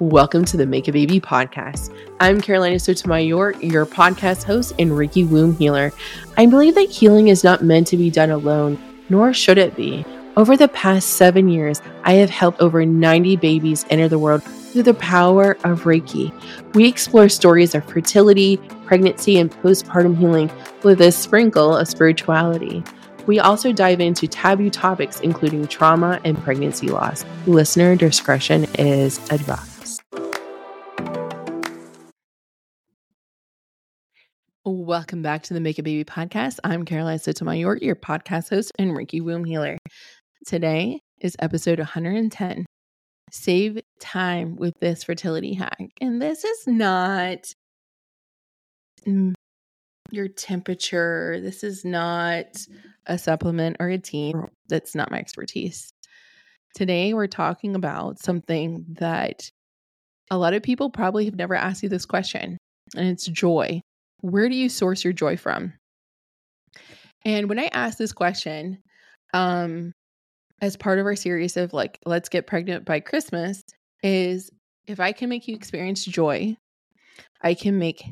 Welcome to the Make a Baby podcast. I'm Carolina Sotomayor, your podcast host and Reiki womb healer. I believe that healing is not meant to be done alone, nor should it be. Over the past seven years, I have helped over 90 babies enter the world through the power of Reiki. We explore stories of fertility, pregnancy, and postpartum healing with a sprinkle of spirituality. We also dive into taboo topics, including trauma and pregnancy loss. Listener discretion is advised. Welcome back to the Make a Baby podcast. I'm Carolina Sotomayor, your podcast host and Reiki womb healer. Today is episode 110. Save time with this fertility hack. And this is not your temperature. This is not a supplement or a team. That's not my expertise. Today, we're talking about something that a lot of people probably have never asked you this question, and it's joy where do you source your joy from? And when I asked this question, um, as part of our series of like, let's get pregnant by Christmas, is if I can make you experience joy, I can make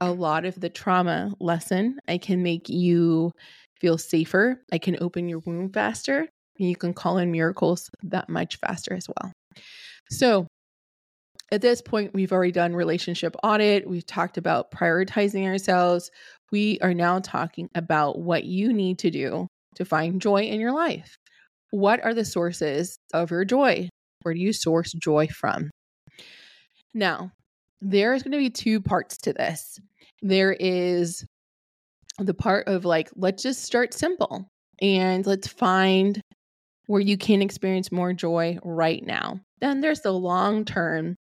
a lot of the trauma lessen. I can make you feel safer. I can open your womb faster, and you can call in miracles that much faster as well. So, at this point, we've already done relationship audit. We've talked about prioritizing ourselves. We are now talking about what you need to do to find joy in your life. What are the sources of your joy? Where do you source joy from? Now, there's going to be two parts to this. There is the part of like, let's just start simple and let's find where you can experience more joy right now. Then there's the long term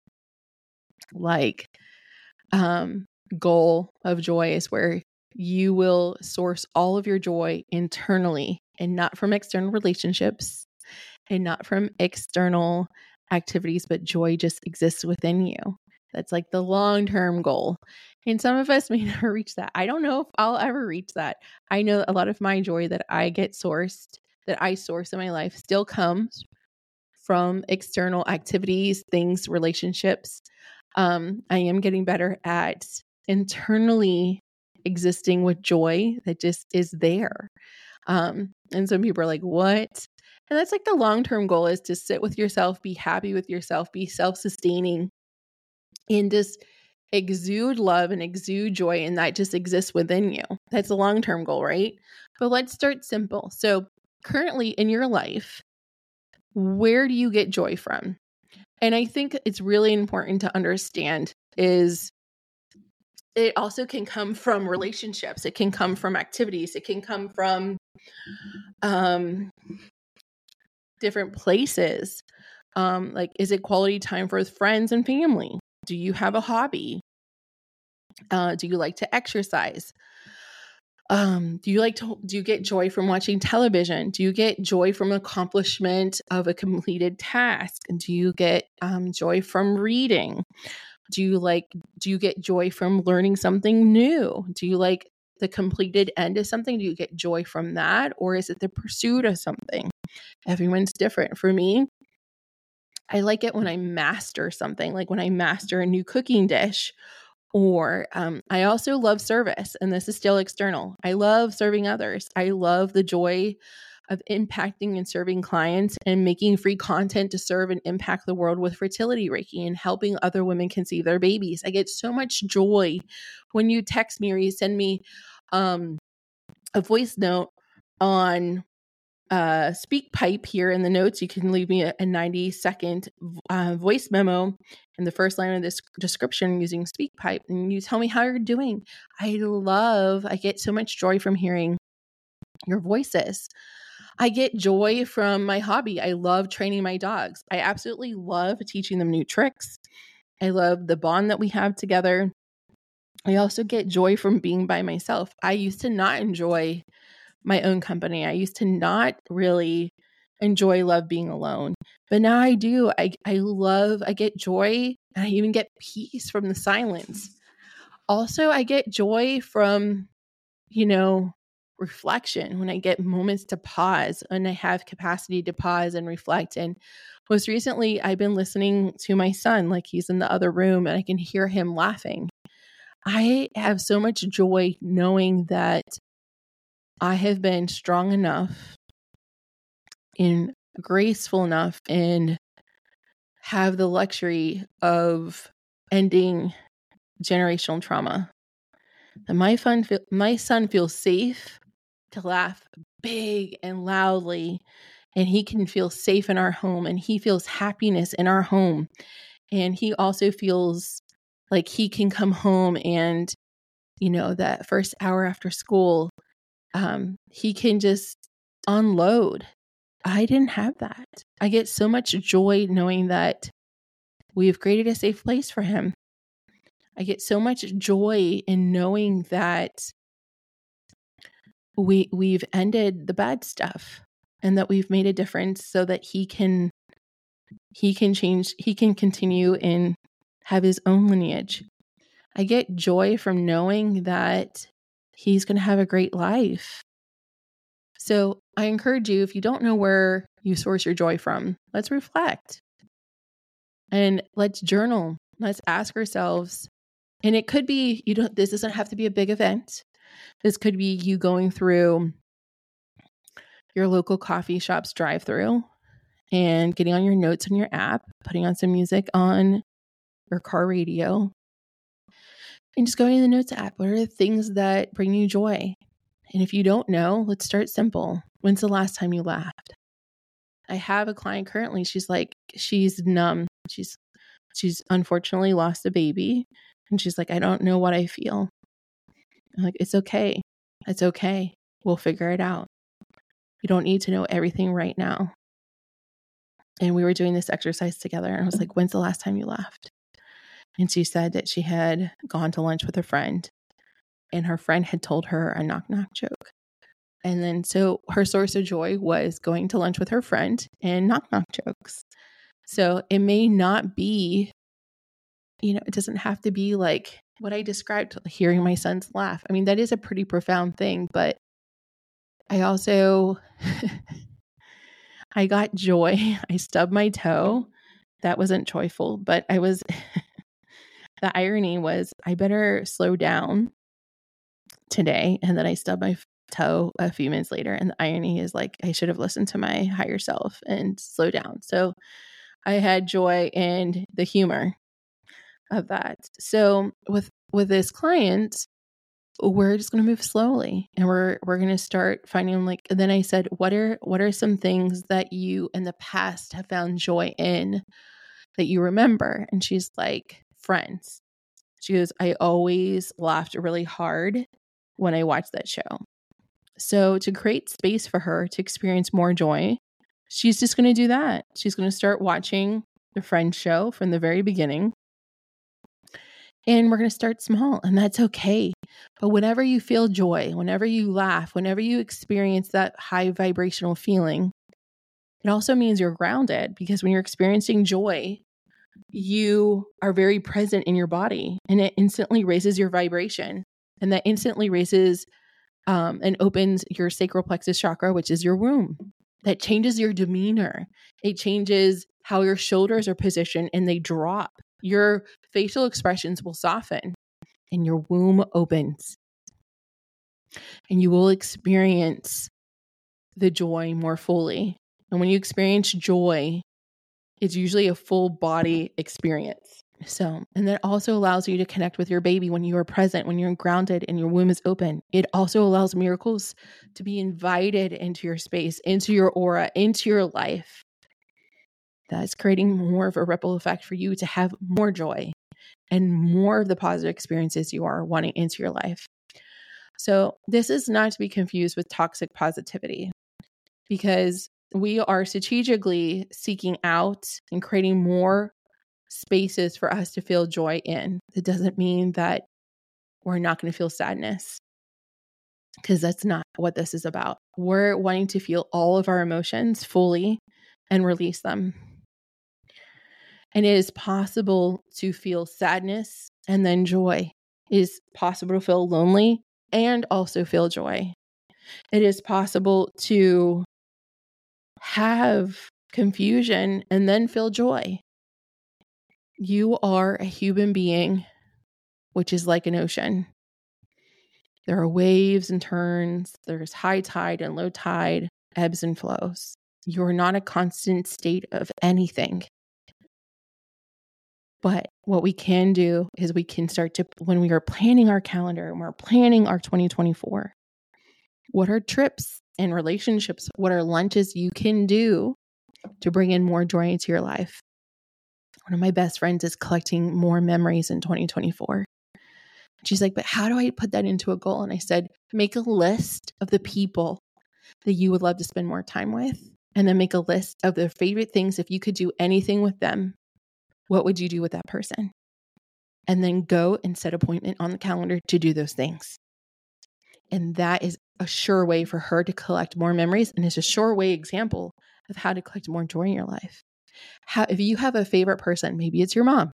like um goal of joy is where you will source all of your joy internally and not from external relationships and not from external activities, but joy just exists within you. That's like the long term goal. And some of us may never reach that. I don't know if I'll ever reach that. I know a lot of my joy that I get sourced, that I source in my life, still comes from external activities, things, relationships um, I am getting better at internally existing with joy that just is there. Um, and some people are like, what? And that's like the long term goal is to sit with yourself, be happy with yourself, be self sustaining, and just exude love and exude joy. And that just exists within you. That's a long term goal, right? But let's start simple. So, currently in your life, where do you get joy from? And I think it's really important to understand is it also can come from relationships. It can come from activities. It can come from um different places. Um like is it quality time for friends and family? Do you have a hobby? Uh do you like to exercise? Um, do you like to do you get joy from watching television? Do you get joy from accomplishment of a completed task? Do you get um, joy from reading? Do you like do you get joy from learning something new? Do you like the completed end of something? Do you get joy from that? Or is it the pursuit of something? Everyone's different. For me i like it when i master something like when i master a new cooking dish or um, I also love service, and this is still external. I love serving others. I love the joy of impacting and serving clients and making free content to serve and impact the world with fertility Reiki and helping other women conceive their babies. I get so much joy when you text me or you send me um, a voice note on uh, SpeakPipe here in the notes. You can leave me a, a 90 second uh, voice memo in the first line of this description using speak pipe and you tell me how you're doing. I love, I get so much joy from hearing your voices. I get joy from my hobby. I love training my dogs. I absolutely love teaching them new tricks. I love the bond that we have together. I also get joy from being by myself. I used to not enjoy my own company. I used to not really enjoy love being alone. But now I do. I I love I get joy and I even get peace from the silence. Also, I get joy from you know, reflection when I get moments to pause and I have capacity to pause and reflect and Most recently, I've been listening to my son, like he's in the other room, and I can hear him laughing. I have so much joy knowing that I have been strong enough and graceful enough and have the luxury of ending generational trauma. That my fun, my son feels safe to laugh big and loudly, and he can feel safe in our home, and he feels happiness in our home, and he also feels like he can come home and, you know, that first hour after school, um, he can just unload. I didn't have that. I get so much joy knowing that we've created a safe place for him. I get so much joy in knowing that we we've ended the bad stuff and that we've made a difference so that he can he can change he can continue and have his own lineage. I get joy from knowing that he's going to have a great life. So, I encourage you if you don't know where you source your joy from, let's reflect. And let's journal. Let's ask ourselves and it could be you don't this doesn't have to be a big event. This could be you going through your local coffee shop's drive through and getting on your notes on your app, putting on some music on your car radio, and just going to the notes app. What are the things that bring you joy? And if you don't know, let's start simple. When's the last time you laughed? I have a client currently, she's like, she's numb. She's she's unfortunately lost a baby. And she's like, I don't know what I feel. I'm like, it's okay. It's okay. We'll figure it out. You don't need to know everything right now. And we were doing this exercise together. And I was like, When's the last time you laughed? And she said that she had gone to lunch with a friend and her friend had told her a knock knock joke. And then so her source of joy was going to lunch with her friend and knock knock jokes. So it may not be, you know, it doesn't have to be like what I described, hearing my son's laugh. I mean, that is a pretty profound thing, but I also I got joy. I stubbed my toe. That wasn't joyful, but I was the irony was I better slow down today and then I stubbed my toe a few minutes later and the irony is like I should have listened to my higher self and slow down. So I had joy in the humor of that. So with with this client, we're just going to move slowly and we're we're going to start finding like then I said, "What are what are some things that you in the past have found joy in that you remember?" And she's like, "Friends." She goes, "I always laughed really hard when I watched that show." So to create space for her to experience more joy, she's just going to do that. She's going to start watching the Friends show from the very beginning and we're going to start small, and that's okay. But whenever you feel joy, whenever you laugh, whenever you experience that high vibrational feeling, it also means you're grounded because when you're experiencing joy, you are very present in your body and it instantly raises your vibration. And that instantly raises um, and opens your sacral plexus chakra, which is your womb. That changes your demeanor. It changes how your shoulders are positioned and they drop your facial expressions will soften and your womb opens. And you will experience the joy more fully. And when you experience joy, it's usually a full body experience. So, and that also allows you to connect with your baby when you are present, when you're grounded and your womb is open. It also allows miracles to be invited into your space, into your aura, into your life that's creating more of a ripple effect for you to have more joy and more of the positive experiences you are wanting into your life. So, this is not to be confused with toxic positivity because we are strategically seeking out and creating more spaces for us to feel joy in. It doesn't mean that we're not going to feel sadness because that's not what this is about. We're wanting to feel all of our emotions fully and release them. And it is possible to feel sadness and then joy. It is possible to feel lonely and also feel joy. It is possible to have confusion, and then feel joy. You are a human being, which is like an ocean. There are waves and turns, there's high tide and low tide, ebbs and flows. You're not a constant state of anything. But what we can do is we can start to, when we are planning our calendar and we're planning our 2024, what are trips and relationships? What are lunches you can do to bring in more joy into your life? One of my best friends is collecting more memories in 2024. She's like, but how do I put that into a goal? And I said, make a list of the people that you would love to spend more time with, and then make a list of their favorite things. If you could do anything with them, what would you do with that person? And then go and set appointment on the calendar to do those things. And that is a sure way for her to collect more memories. And it's a sure way example of how to collect more joy in your life. How, if you have a favorite person, maybe it's your mom,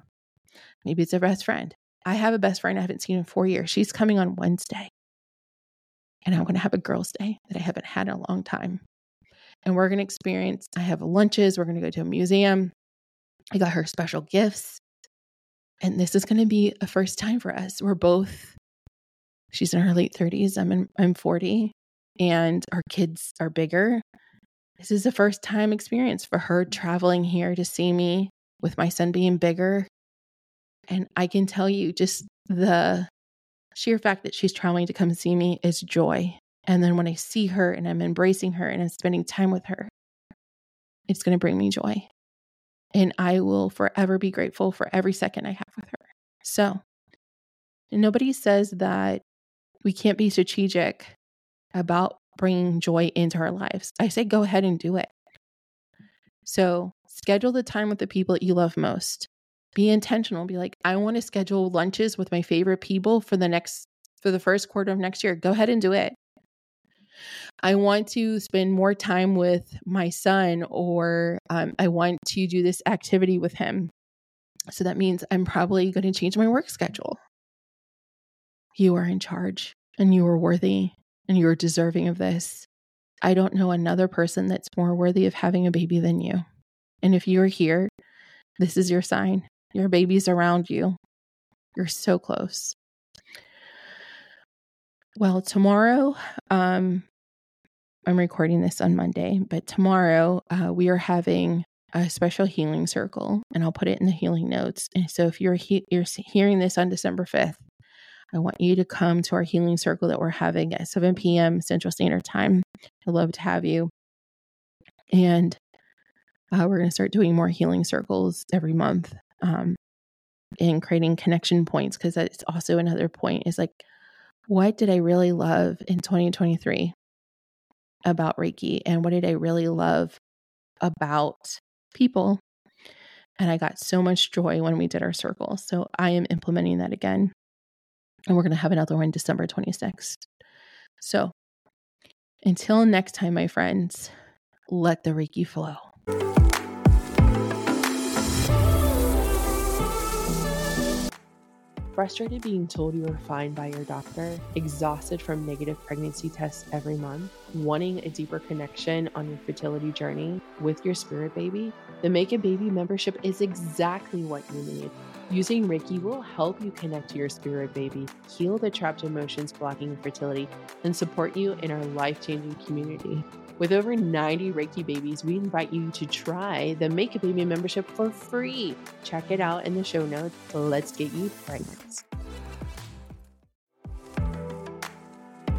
maybe it's a best friend. I have a best friend I haven't seen in four years. She's coming on Wednesday. And I'm going to have a girls' day that I haven't had in a long time. And we're going to experience, I have lunches, we're going to go to a museum. I got her special gifts. And this is going to be a first time for us. We're both, she's in her late 30s, I'm, in, I'm 40, and our kids are bigger. This is a first time experience for her traveling here to see me with my son being bigger. And I can tell you just the sheer fact that she's traveling to come see me is joy. And then when I see her and I'm embracing her and I'm spending time with her, it's going to bring me joy. And I will forever be grateful for every second I have with her. So, nobody says that we can't be strategic about bringing joy into our lives. I say go ahead and do it. So, schedule the time with the people that you love most. Be intentional. Be like i want to schedule lunches with my favorite people for the next for the first quarter of next year. Go ahead and do it. I want to spend more time with my son or um, i want to do this activity with him. So that means i'm probably going to change my work schedule you are in charge and you are worthy and you are deserving of this i don't know another person that's more worthy of having a baby than you and if you're here this is your sign your baby's around you. You're so close. Well, tomorrow, um, I'm recording this on Monday, but tomorrow uh, we are having a special healing circle, and I'll put it in the healing notes. And so, if you're he- you're hearing this on December 5th, I want you to come to our healing circle that we're having at 7 p.m. Central Standard Time. I'd love to have you. And uh, we're going to start doing more healing circles every month um, and creating connection points because that's also another point is like what did i really love in 2023 about reiki and what did i really love about people and i got so much joy when we did our circle so i am implementing that again and we're going to have another one december 26th so until next time my friends let the reiki flow Frustrated being told you are fine by your doctor, exhausted from negative pregnancy tests every month, wanting a deeper connection on your fertility journey with your spirit baby? The Make a Baby membership is exactly what you need. Using Reiki will help you connect to your spirit baby, heal the trapped emotions blocking fertility, and support you in our life changing community. With over 90 Reiki babies, we invite you to try the Make a Baby membership for free. Check it out in the show notes. Let's get you pregnant.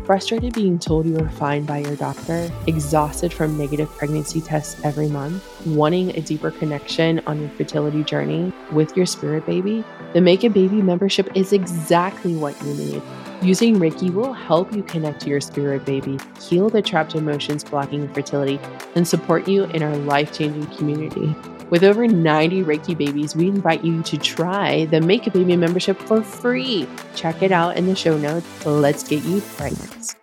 Frustrated being told you are fine by your doctor, exhausted from negative pregnancy tests every month, wanting a deeper connection on your fertility journey with your spirit baby? The Make a Baby membership is exactly what you need. Using Reiki will help you connect to your spirit baby, heal the trapped emotions blocking fertility, and support you in our life changing community. With over 90 Reiki babies, we invite you to try the Make a Baby membership for free. Check it out in the show notes. Let's get you pregnant.